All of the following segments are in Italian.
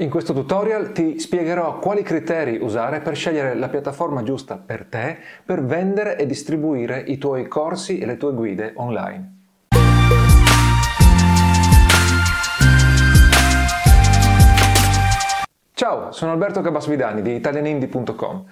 In questo tutorial ti spiegherò quali criteri usare per scegliere la piattaforma giusta per te per vendere e distribuire i tuoi corsi e le tue guide online. Ciao, sono Alberto Cabasvidani di italianindie.com.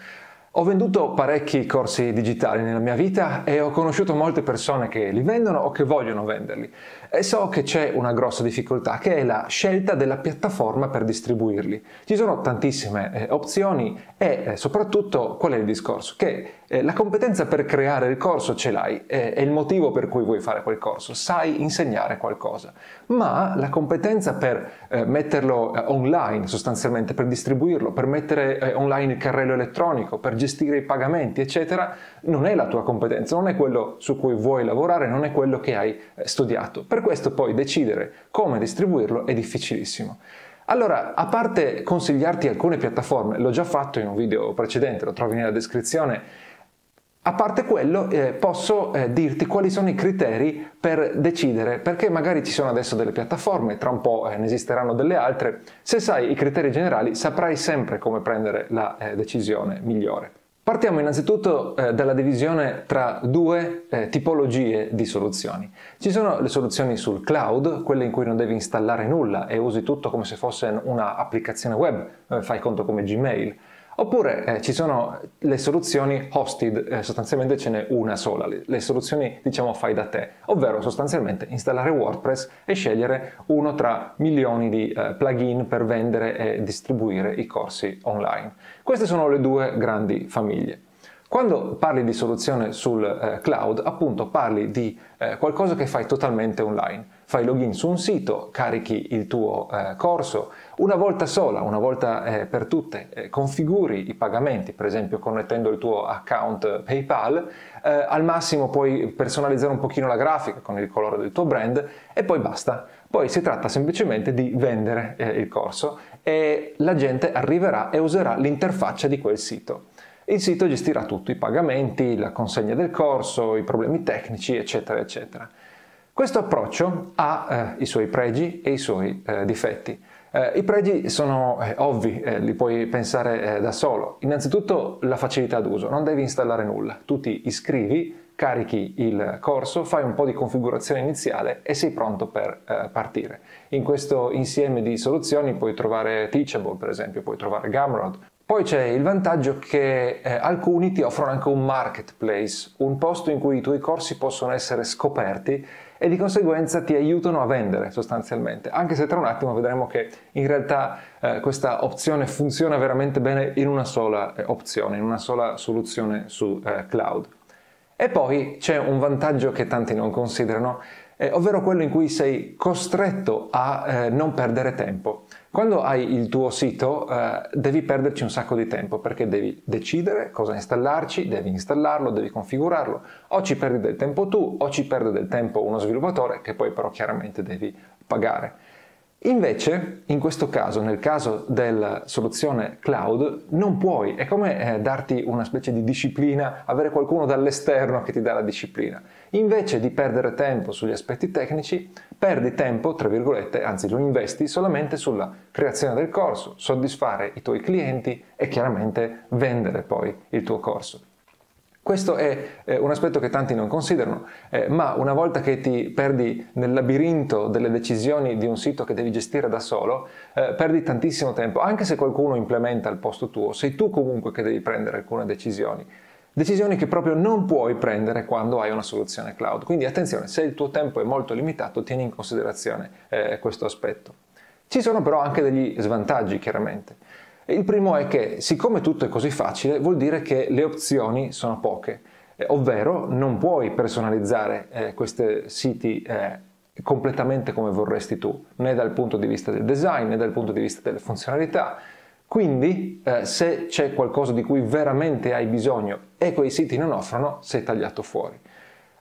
Ho venduto parecchi corsi digitali nella mia vita e ho conosciuto molte persone che li vendono o che vogliono venderli so che c'è una grossa difficoltà che è la scelta della piattaforma per distribuirli. Ci sono tantissime eh, opzioni e eh, soprattutto qual è il discorso? Che eh, la competenza per creare il corso ce l'hai, eh, è il motivo per cui vuoi fare quel corso, sai insegnare qualcosa, ma la competenza per eh, metterlo eh, online sostanzialmente, per distribuirlo, per mettere online il carrello elettronico, per gestire i pagamenti, eccetera, non è la tua competenza, non è quello su cui vuoi lavorare, non è quello che hai eh, studiato. Per questo poi decidere come distribuirlo è difficilissimo. Allora, a parte consigliarti alcune piattaforme, l'ho già fatto in un video precedente, lo trovi nella descrizione, a parte quello, eh, posso eh, dirti quali sono i criteri per decidere, perché magari ci sono adesso delle piattaforme, tra un po' eh, ne esisteranno delle altre. Se sai i criteri generali, saprai sempre come prendere la eh, decisione migliore. Partiamo innanzitutto eh, dalla divisione tra due eh, tipologie di soluzioni. Ci sono le soluzioni sul cloud, quelle in cui non devi installare nulla e usi tutto come se fosse un'applicazione web, fai conto come Gmail. Oppure eh, ci sono le soluzioni hosted, eh, sostanzialmente ce n'è una sola, le, le, soluzioni diciamo fai da te, ovvero sostanzialmente installare WordPress e scegliere uno tra milioni di eh, plugin per vendere e distribuire i corsi online. Queste sono le due grandi famiglie. Quando parli di soluzione sul eh, cloud, appunto parli di eh, qualcosa che fai totalmente online. Fai login su un sito, carichi il tuo eh, corso, una volta sola, una volta eh, per tutte, eh, configuri i pagamenti, per esempio connettendo il tuo account PayPal, eh, al massimo puoi personalizzare un pochino la grafica con il colore del tuo brand e poi basta. Poi si tratta semplicemente di vendere il corso e la gente arriverà e userà l'interfaccia di quel sito. Il sito gestirà tutto, i pagamenti, la consegna del corso, i problemi tecnici, eccetera, eccetera. Questo approccio ha eh, i suoi pregi e i suoi eh, difetti. Eh, I pregi sono eh, ovvi, eh, li puoi pensare eh, da solo. Innanzitutto la facilità d'uso, non devi installare nulla, tu ti iscrivi, carichi il corso, fai un po' di configurazione iniziale e sei pronto per partire. In questo insieme di soluzioni puoi trovare Teachable, per esempio, puoi trovare Gumroad, poi c'è il vantaggio che eh, alcuni ti offrono anche un marketplace, un posto in cui i tuoi corsi possono essere scoperti e di conseguenza ti aiutano a vendere sostanzialmente, anche se tra un attimo vedremo che in realtà eh, questa opzione funziona veramente bene in una sola eh, opzione, in una sola soluzione su eh, cloud. E poi c'è un vantaggio che tanti non considerano, eh, ovvero quello in cui sei costretto a eh, non perdere tempo. Quando hai il tuo sito eh, devi perderci un sacco di tempo perché devi decidere cosa installarci, devi installarlo, devi configurarlo, o ci perdi del tempo tu o ci perde del tempo uno sviluppatore che poi però chiaramente devi pagare. Invece, in questo caso, nel caso della soluzione cloud, non puoi, è come eh, darti una specie di disciplina, avere qualcuno dall'esterno che ti dà la disciplina. Invece di perdere tempo sugli aspetti tecnici, perdi tempo, tra virgolette, anzi lo investi solamente sulla creazione del corso, soddisfare i tuoi clienti e chiaramente vendere poi il tuo corso. Questo è eh, un aspetto che tanti non considerano, eh, ma una volta che ti perdi nel labirinto delle decisioni di un sito che devi gestire da solo, eh, perdi tantissimo tempo, anche se qualcuno implementa al posto tuo, sei tu comunque che devi prendere alcune decisioni. Decisioni che proprio non puoi prendere quando hai una soluzione cloud. Quindi attenzione, se il tuo tempo è molto limitato, tieni in considerazione eh, questo aspetto. Ci sono però anche degli svantaggi, chiaramente. Il primo è che siccome tutto è così facile vuol dire che le opzioni sono poche, eh, ovvero non puoi personalizzare eh, questi siti eh, completamente come vorresti tu, né dal punto di vista del design né dal punto di vista delle funzionalità. Quindi eh, se c'è qualcosa di cui veramente hai bisogno e quei siti non offrono, sei tagliato fuori.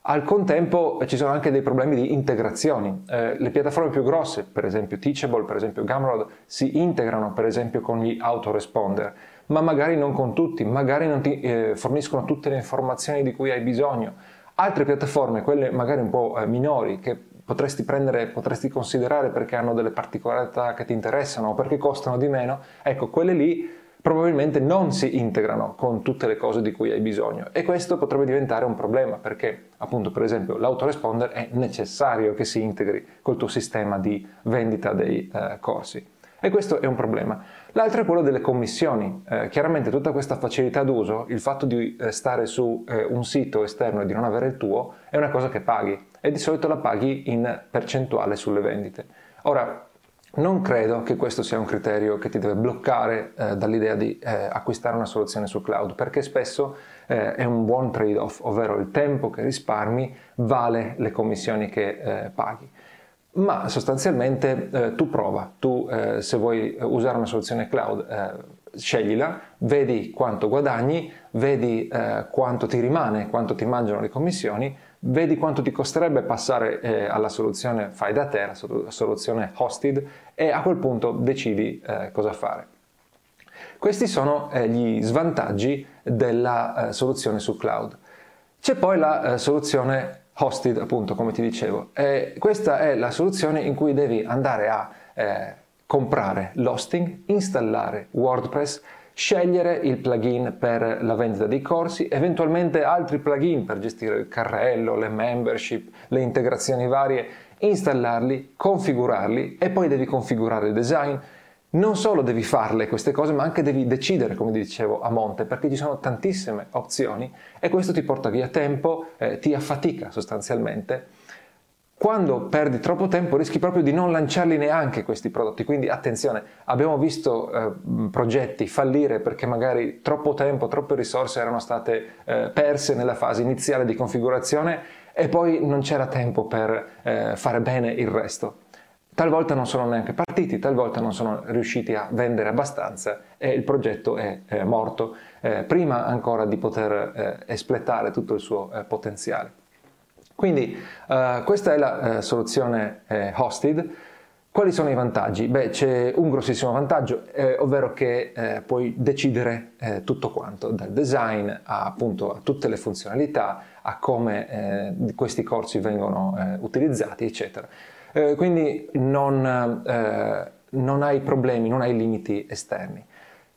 Al contempo ci sono anche dei problemi di integrazioni. Eh, le piattaforme più grosse, per esempio Teachable, per esempio Gumroad, si integrano per esempio con gli autoresponder, ma magari non con tutti, magari non ti eh, forniscono tutte le informazioni di cui hai bisogno. Altre piattaforme, quelle magari un po' eh, minori, che potresti prendere, potresti considerare perché hanno delle particolarità che ti interessano o perché costano di meno, ecco, quelle lì probabilmente non si integrano con tutte le cose di cui hai bisogno e questo potrebbe diventare un problema perché appunto per esempio l'autoresponder è necessario che si integri col tuo sistema di vendita dei eh, corsi e questo è un problema. L'altro è quello delle commissioni. Eh, chiaramente tutta questa facilità d'uso, il fatto di eh, stare su eh, un sito esterno e di non avere il tuo, è una cosa che paghi e di solito la paghi in percentuale sulle vendite. Ora, non credo che questo sia un criterio che ti deve bloccare eh, dall'idea di eh, acquistare una soluzione sul cloud, perché spesso eh, è un buon trade-off, ovvero il tempo che risparmi vale le commissioni che eh, paghi. Ma sostanzialmente eh, tu prova, tu eh, se vuoi usare una soluzione cloud sceglila, vedi quanto guadagni, vedi quanto ti rimane, quanto ti mangiano le commissioni, vedi quanto ti costerebbe passare eh, alla soluzione fai da te, la soluzione hosted e a quel punto decidi eh, cosa fare. Questi sono eh, gli svantaggi della eh, soluzione su cloud. C'è poi la eh, soluzione hosted, appunto, come ti dicevo. questa è la soluzione in cui devi andare a eh, comprare l'hosting, installare WordPress, scegliere il plugin per la vendita dei corsi, eventualmente altri plugin per gestire il carrello, le membership, le integrazioni varie, installarli, configurarli e poi devi configurare il design. Non solo devi farle queste cose, ma anche devi decidere, come dicevo, a monte, perché ci sono tantissime opzioni e questo ti porta via tempo, eh, ti affatica sostanzialmente quando perdi troppo tempo rischi proprio di non lanciarli neanche questi prodotti. Quindi attenzione, abbiamo visto eh, progetti fallire perché magari troppo tempo, troppe risorse erano state eh, perse nella fase iniziale di configurazione e poi non c'era tempo per eh, fare bene il resto. Talvolta non sono neanche partiti, talvolta non sono riusciti a vendere abbastanza e il progetto è, è morto eh, prima ancora di poter eh, espletare tutto il suo eh, potenziale. Quindi uh, questa è la uh, soluzione eh, hosted. Quali sono i vantaggi? Beh, c'è un grossissimo vantaggio, eh, ovvero che eh, puoi decidere eh, tutto quanto, dal design a, appunto, a tutte le funzionalità, a come eh, questi corsi vengono eh, utilizzati, eccetera. Eh, quindi non, non hai problemi, non hai limiti esterni.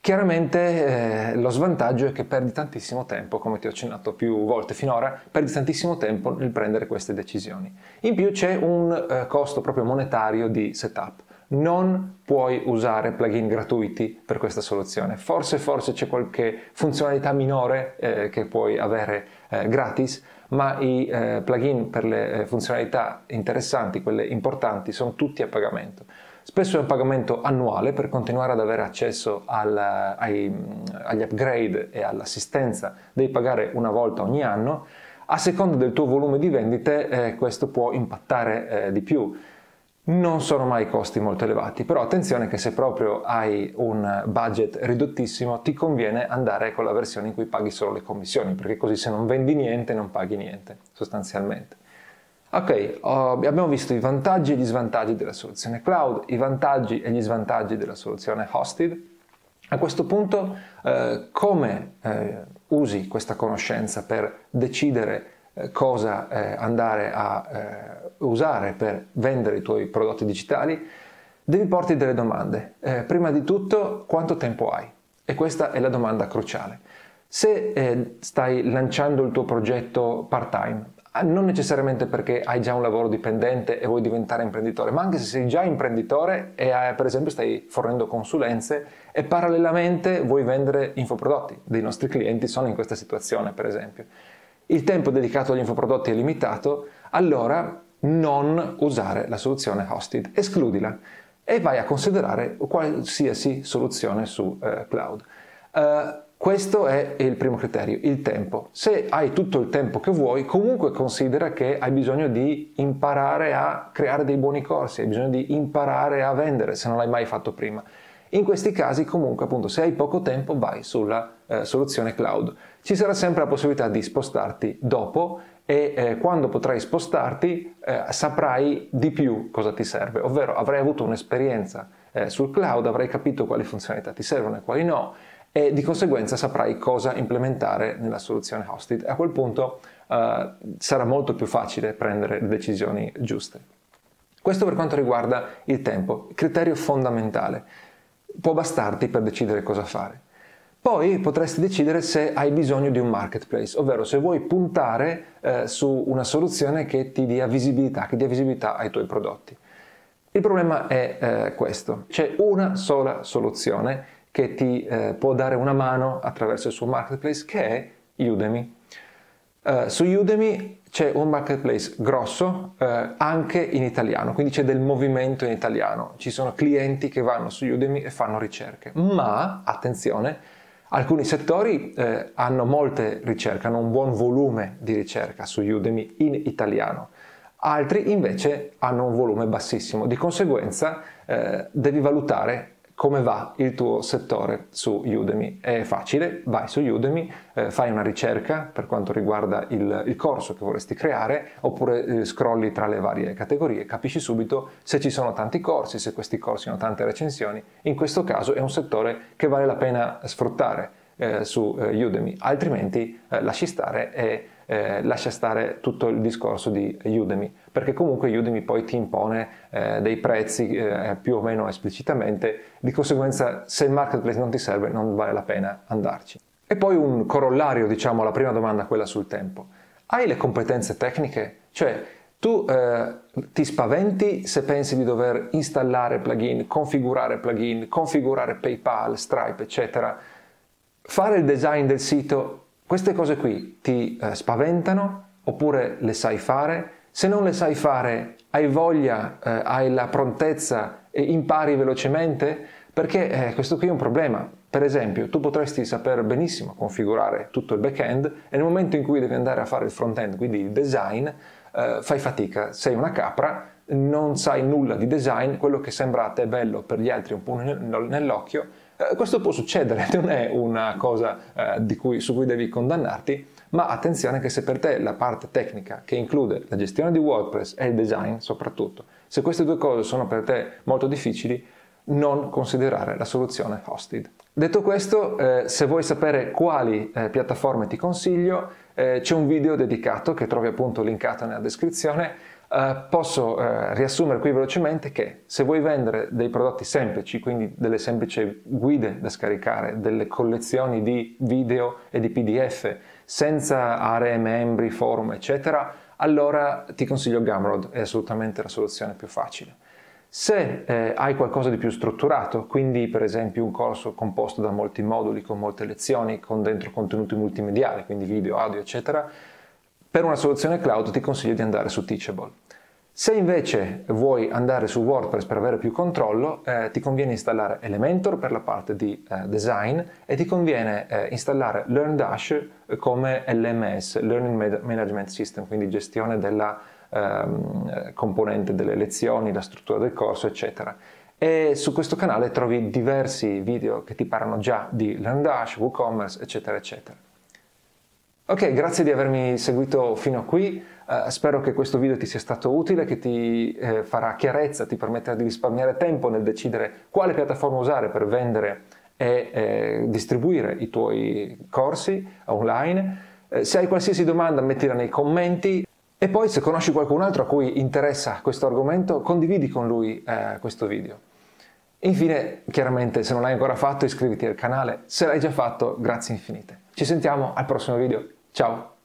Chiaramente eh, lo svantaggio è che perdi tantissimo tempo, come ti ho accennato più volte finora, perdi tantissimo tempo nel prendere queste decisioni. In più c'è un eh, costo proprio monetario di setup. Non puoi usare plugin gratuiti per questa soluzione. Forse, forse c'è qualche funzionalità minore eh, che puoi avere eh, gratis, ma i eh, plugin per le eh, funzionalità interessanti, quelle importanti, sono tutti a pagamento. Spesso è un pagamento annuale per continuare ad avere accesso al, ai, agli upgrade e all'assistenza, devi pagare una volta ogni anno. A seconda del tuo volume di vendite eh, questo può impattare eh, di più. Non sono mai costi molto elevati, però attenzione che se proprio hai un budget ridottissimo ti conviene andare con la versione in cui paghi solo le commissioni, perché così se non vendi niente non paghi niente sostanzialmente. Ok, abbiamo visto i vantaggi e gli svantaggi della soluzione cloud, i vantaggi e gli svantaggi della soluzione hosted. A questo punto, eh, come eh, usi questa conoscenza per decidere eh, cosa andare a usare per vendere i tuoi prodotti digitali? Devi porti delle domande. Prima di tutto, quanto tempo hai? E questa è la domanda cruciale. Se stai lanciando il tuo progetto part-time, non necessariamente perché hai già un lavoro dipendente e vuoi diventare imprenditore, ma anche se sei già imprenditore e hai, per esempio stai fornendo consulenze e parallelamente vuoi vendere infoprodotti. Dei nostri clienti sono in questa situazione, per esempio. Il tempo dedicato agli infoprodotti è limitato, allora non usare la soluzione hosted, escludila e vai a considerare qualsiasi soluzione su uh, cloud. Uh, questo è il primo criterio, il tempo. Se hai tutto il tempo che vuoi, comunque considera che hai bisogno di imparare a creare dei buoni corsi, hai bisogno di imparare a vendere se non l'hai mai fatto prima. In questi casi comunque appunto se hai poco tempo vai sulla eh, soluzione cloud. Ci sarà sempre la possibilità di spostarti dopo e eh, quando potrai spostarti eh, saprai di più cosa ti serve, ovvero avrai avuto un'esperienza eh, sul cloud, avrai capito quali funzionalità ti servono e quali no e di conseguenza saprai cosa implementare nella soluzione hosted. A quel punto uh, sarà molto più facile prendere decisioni giuste. Questo per quanto riguarda il tempo, criterio fondamentale. Può bastarti per decidere cosa fare. Poi potresti decidere se hai bisogno di un marketplace, ovvero se vuoi puntare eh, su una soluzione che ti dia visibilità, che dia visibilità ai tuoi prodotti. Il problema è eh, questo, c'è una sola soluzione che ti eh, può dare una mano attraverso il suo marketplace che è Udemy. Uh, su Udemy c'è un marketplace grosso uh, anche in italiano, quindi c'è del movimento in italiano, ci sono clienti che vanno su Udemy e fanno ricerche, ma attenzione, alcuni settori uh, hanno molte ricerche, hanno un buon volume di ricerca su Udemy in italiano, altri invece hanno un volume bassissimo, di conseguenza devi valutare come va il tuo settore su Udemy. È facile, vai su Udemy, eh, fai una ricerca per quanto riguarda il, il corso che vorresti creare, oppure eh, scrolli tra le varie categorie, capisci subito se ci sono tanti corsi, se questi corsi hanno tante recensioni. In questo caso è un settore che vale la pena sfruttare eh, su eh, Udemy, altrimenti eh, lasci stare e eh, lascia stare tutto il discorso di Udemy, perché comunque Udemy poi ti impone eh, dei prezzi eh, più o meno esplicitamente, di conseguenza se il marketplace non ti serve non vale la pena andarci. E poi un corollario, diciamo, alla prima domanda, quella sul tempo. Hai le competenze tecniche? Cioè, tu eh, ti spaventi se pensi di dover installare plugin, configurare plugin, configurare PayPal, Stripe, eccetera. Fare il design del sito queste cose qui ti eh, spaventano oppure le sai fare? Se non le sai fare, hai voglia, eh, hai la prontezza e impari velocemente? Perché eh, questo qui è un problema. Per esempio, tu potresti saper benissimo configurare tutto il back-end e nel momento in cui devi andare a fare il front-end, quindi il design, eh, fai fatica, sei una capra, non sai nulla di design, quello che sembra a te bello per gli altri un po' nell'occhio, eh, questo può succedere, non è una cosa eh, cui, su cui devi condannarti, ma attenzione che se per te la parte tecnica, che include la gestione di WordPress e il design soprattutto, se queste due cose sono per te molto difficili, non considerare la soluzione hosted. Detto questo, eh, se vuoi sapere quali eh, piattaforme ti consiglio, eh, c'è un video dedicato che trovi appunto linkato nella descrizione Uh, posso uh, riassumere qui velocemente che se vuoi vendere dei prodotti semplici, quindi delle semplici guide da scaricare, delle collezioni di video e di PDF senza aree membri, forum, eccetera, allora ti consiglio Gumroad, è assolutamente la soluzione più facile. Se eh, hai qualcosa di più strutturato, quindi per esempio un corso composto da molti moduli, con molte lezioni, con dentro contenuti multimediali, quindi video, audio, eccetera, per una soluzione cloud ti consiglio di andare su Teachable. Se invece vuoi andare su WordPress per avere più controllo, eh, ti conviene installare Elementor per la parte di eh, design e ti conviene eh, installare LearnDash come LMS, Learning Management System, quindi gestione della ehm, componente delle lezioni, la struttura del corso, eccetera. E su questo canale trovi diversi video che ti parlano già di LearnDash, WooCommerce, eccetera, eccetera. Ok, grazie di avermi seguito fino a qui, uh, spero che questo video ti sia stato utile, che ti eh, farà chiarezza, ti permetterà di risparmiare tempo nel decidere quale piattaforma usare per vendere e eh, distribuire i tuoi corsi online. Eh, se hai qualsiasi domanda mettila nei commenti e poi se conosci qualcun altro a cui interessa questo argomento condividi con lui eh, questo video. Infine, chiaramente, se non l'hai ancora fatto iscriviti al canale, se l'hai già fatto, grazie infinite. Ci sentiamo al prossimo video. Ciao!